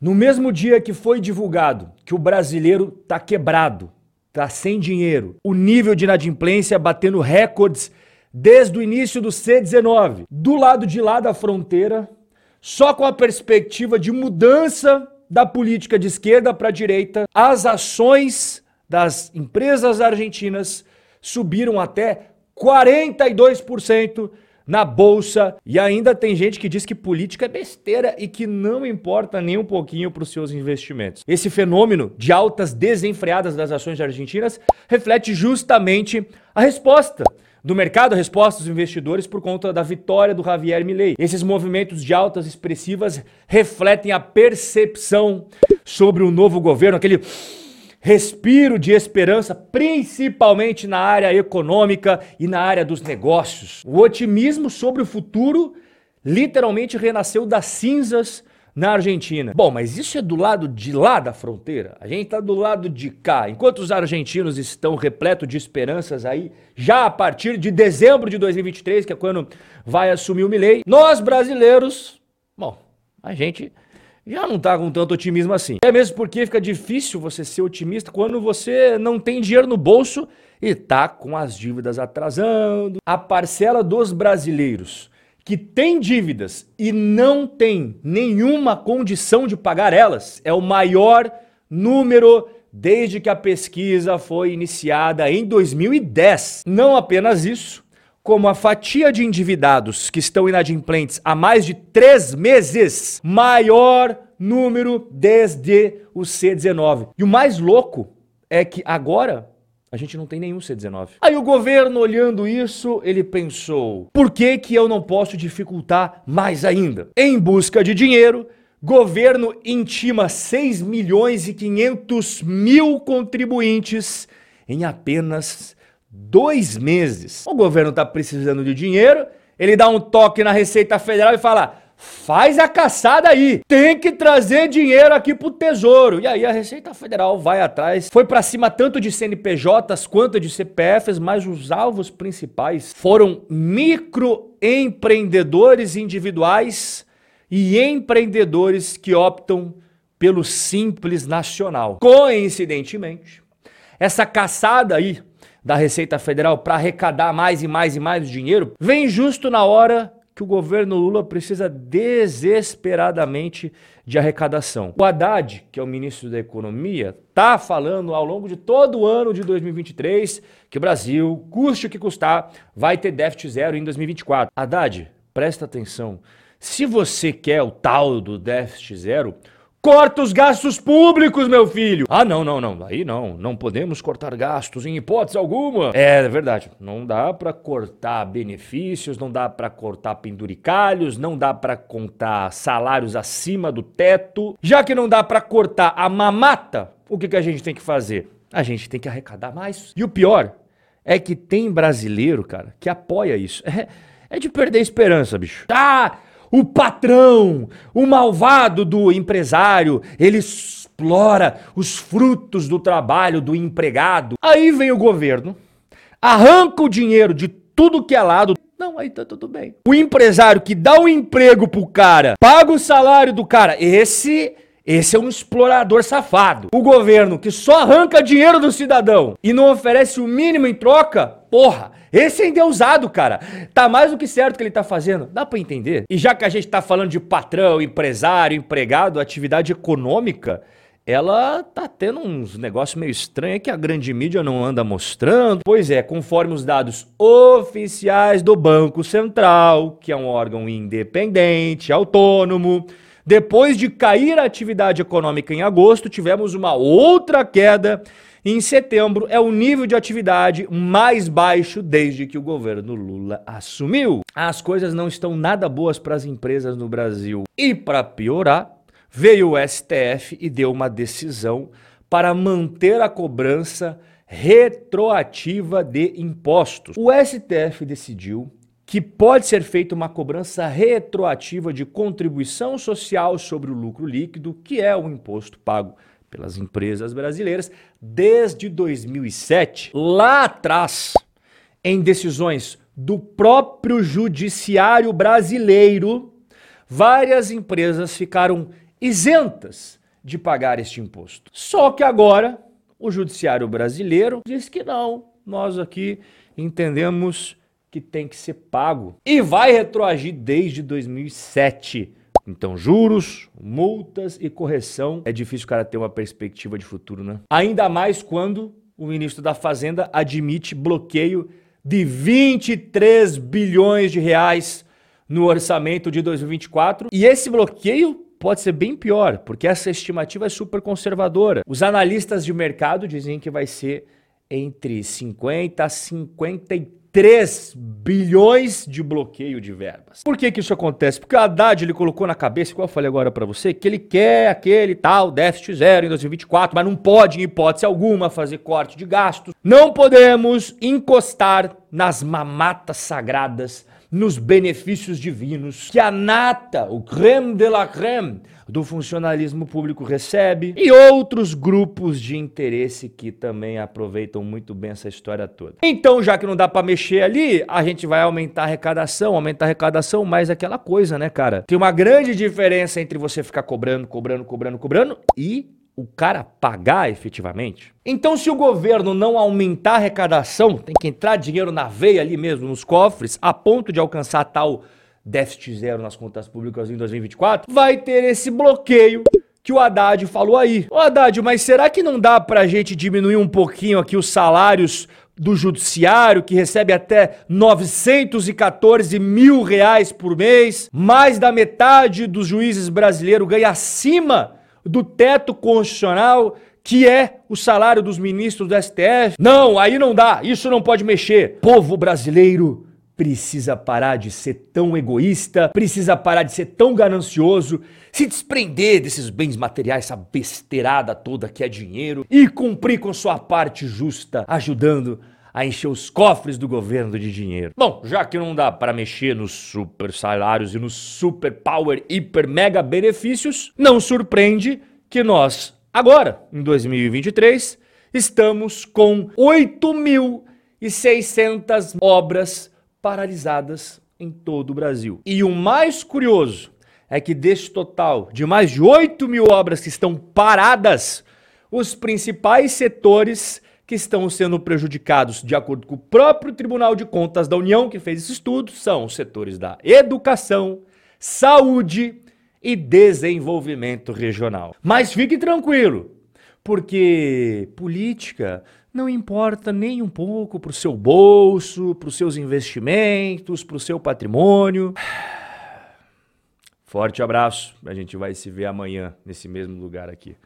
No mesmo dia que foi divulgado que o brasileiro tá quebrado, tá sem dinheiro, o nível de inadimplência batendo recordes desde o início do C19, do lado de lá da fronteira, só com a perspectiva de mudança da política de esquerda para direita, as ações das empresas argentinas subiram até 42% na bolsa e ainda tem gente que diz que política é besteira e que não importa nem um pouquinho para os seus investimentos. Esse fenômeno de altas desenfreadas das ações argentinas reflete justamente a resposta do mercado, a resposta dos investidores por conta da vitória do Javier Milei. Esses movimentos de altas expressivas refletem a percepção sobre o novo governo, aquele respiro de esperança, principalmente na área econômica e na área dos negócios. O otimismo sobre o futuro literalmente renasceu das cinzas na Argentina. Bom, mas isso é do lado de lá da fronteira. A gente está do lado de cá. Enquanto os argentinos estão repletos de esperanças aí, já a partir de dezembro de 2023, que é quando vai assumir o Milei, nós brasileiros, bom, a gente já não tá com tanto otimismo assim. É mesmo porque fica difícil você ser otimista quando você não tem dinheiro no bolso e tá com as dívidas atrasando. A parcela dos brasileiros que tem dívidas e não tem nenhuma condição de pagar elas é o maior número desde que a pesquisa foi iniciada em 2010. Não apenas isso, como a fatia de endividados que estão inadimplentes há mais de três meses, maior número desde o C19. E o mais louco é que agora a gente não tem nenhum C19. Aí o governo, olhando isso, ele pensou: por que, que eu não posso dificultar mais ainda? Em busca de dinheiro, governo intima 6 milhões e 500 mil contribuintes em apenas dois meses. O governo está precisando de dinheiro, ele dá um toque na Receita Federal e fala: faz a caçada aí, tem que trazer dinheiro aqui pro tesouro. E aí a Receita Federal vai atrás, foi para cima tanto de CNPJs quanto de CPFs, mas os alvos principais foram microempreendedores individuais e empreendedores que optam pelo simples nacional. Coincidentemente, essa caçada aí da Receita Federal para arrecadar mais e mais e mais dinheiro, vem justo na hora que o governo Lula precisa desesperadamente de arrecadação. O Haddad, que é o ministro da Economia, está falando ao longo de todo o ano de 2023 que o Brasil, custe o que custar, vai ter déficit zero em 2024. Haddad, presta atenção. Se você quer o tal do déficit zero, Corta os gastos públicos, meu filho. Ah, não, não, não. Aí não. Não podemos cortar gastos em hipótese alguma. É, é verdade. Não dá para cortar benefícios, não dá para cortar penduricalhos, não dá para contar salários acima do teto. Já que não dá para cortar a mamata, o que, que a gente tem que fazer? A gente tem que arrecadar mais. E o pior é que tem brasileiro, cara, que apoia isso. É, é de perder a esperança, bicho. Tá o patrão, o malvado do empresário, ele explora os frutos do trabalho do empregado. Aí vem o governo, arranca o dinheiro de tudo que é lado. Não, aí tá tudo bem. O empresário que dá o um emprego pro cara, paga o salário do cara, esse esse é um explorador safado. O governo que só arranca dinheiro do cidadão e não oferece o mínimo em troca, porra, esse é endeusado, cara. Tá mais do que certo que ele tá fazendo. Dá para entender? E já que a gente tá falando de patrão, empresário, empregado, atividade econômica, ela tá tendo uns negócios meio estranhos que a grande mídia não anda mostrando. Pois é, conforme os dados oficiais do Banco Central, que é um órgão independente, autônomo, depois de cair a atividade econômica em agosto, tivemos uma outra queda em setembro. É o nível de atividade mais baixo desde que o governo Lula assumiu. As coisas não estão nada boas para as empresas no Brasil. E para piorar, veio o STF e deu uma decisão para manter a cobrança retroativa de impostos. O STF decidiu que pode ser feita uma cobrança retroativa de contribuição social sobre o lucro líquido, que é o imposto pago pelas empresas brasileiras desde 2007. Lá atrás, em decisões do próprio judiciário brasileiro, várias empresas ficaram isentas de pagar este imposto. Só que agora o judiciário brasileiro diz que não, nós aqui entendemos que tem que ser pago e vai retroagir desde 2007. Então, juros, multas e correção. É difícil o cara ter uma perspectiva de futuro, né? Ainda mais quando o ministro da Fazenda admite bloqueio de 23 bilhões de reais no orçamento de 2024. E esse bloqueio pode ser bem pior, porque essa estimativa é super conservadora. Os analistas de mercado dizem que vai ser entre 50 a 53 bilhões de bloqueio de verbas. Por que, que isso acontece? Porque o Haddad ele colocou na cabeça, igual eu falei agora para você, que ele quer aquele tal déficit zero em 2024, mas não pode, em hipótese alguma, fazer corte de gastos. Não podemos encostar nas mamatas sagradas nos benefícios divinos que a nata, o creme de la creme do funcionalismo público recebe e outros grupos de interesse que também aproveitam muito bem essa história toda. Então, já que não dá para mexer ali, a gente vai aumentar a arrecadação, aumentar a arrecadação, mas aquela coisa, né, cara? Tem uma grande diferença entre você ficar cobrando, cobrando, cobrando, cobrando e o cara pagar efetivamente. Então, se o governo não aumentar a arrecadação, tem que entrar dinheiro na veia ali mesmo, nos cofres, a ponto de alcançar tal déficit zero nas contas públicas em 2024, vai ter esse bloqueio que o Haddad falou aí. Ô Haddad, mas será que não dá pra gente diminuir um pouquinho aqui os salários do judiciário, que recebe até 914 mil reais por mês? Mais da metade dos juízes brasileiros ganha acima do teto constitucional, que é o salário dos ministros do STF. Não, aí não dá, isso não pode mexer. Povo brasileiro precisa parar de ser tão egoísta, precisa parar de ser tão ganancioso, se desprender desses bens materiais, essa besteirada toda que é dinheiro e cumprir com sua parte justa, ajudando a encher os cofres do governo de dinheiro. Bom, já que não dá para mexer nos super salários e nos super power, hiper, mega benefícios, não surpreende que nós, agora, em 2023, estamos com 8.600 obras paralisadas em todo o Brasil. E o mais curioso é que deste total de mais de 8 mil obras que estão paradas, os principais setores que estão sendo prejudicados, de acordo com o próprio Tribunal de Contas da União, que fez esse estudo, são os setores da educação, saúde e desenvolvimento regional. Mas fique tranquilo, porque política não importa nem um pouco para o seu bolso, para os seus investimentos, para o seu patrimônio. Forte abraço, a gente vai se ver amanhã nesse mesmo lugar aqui.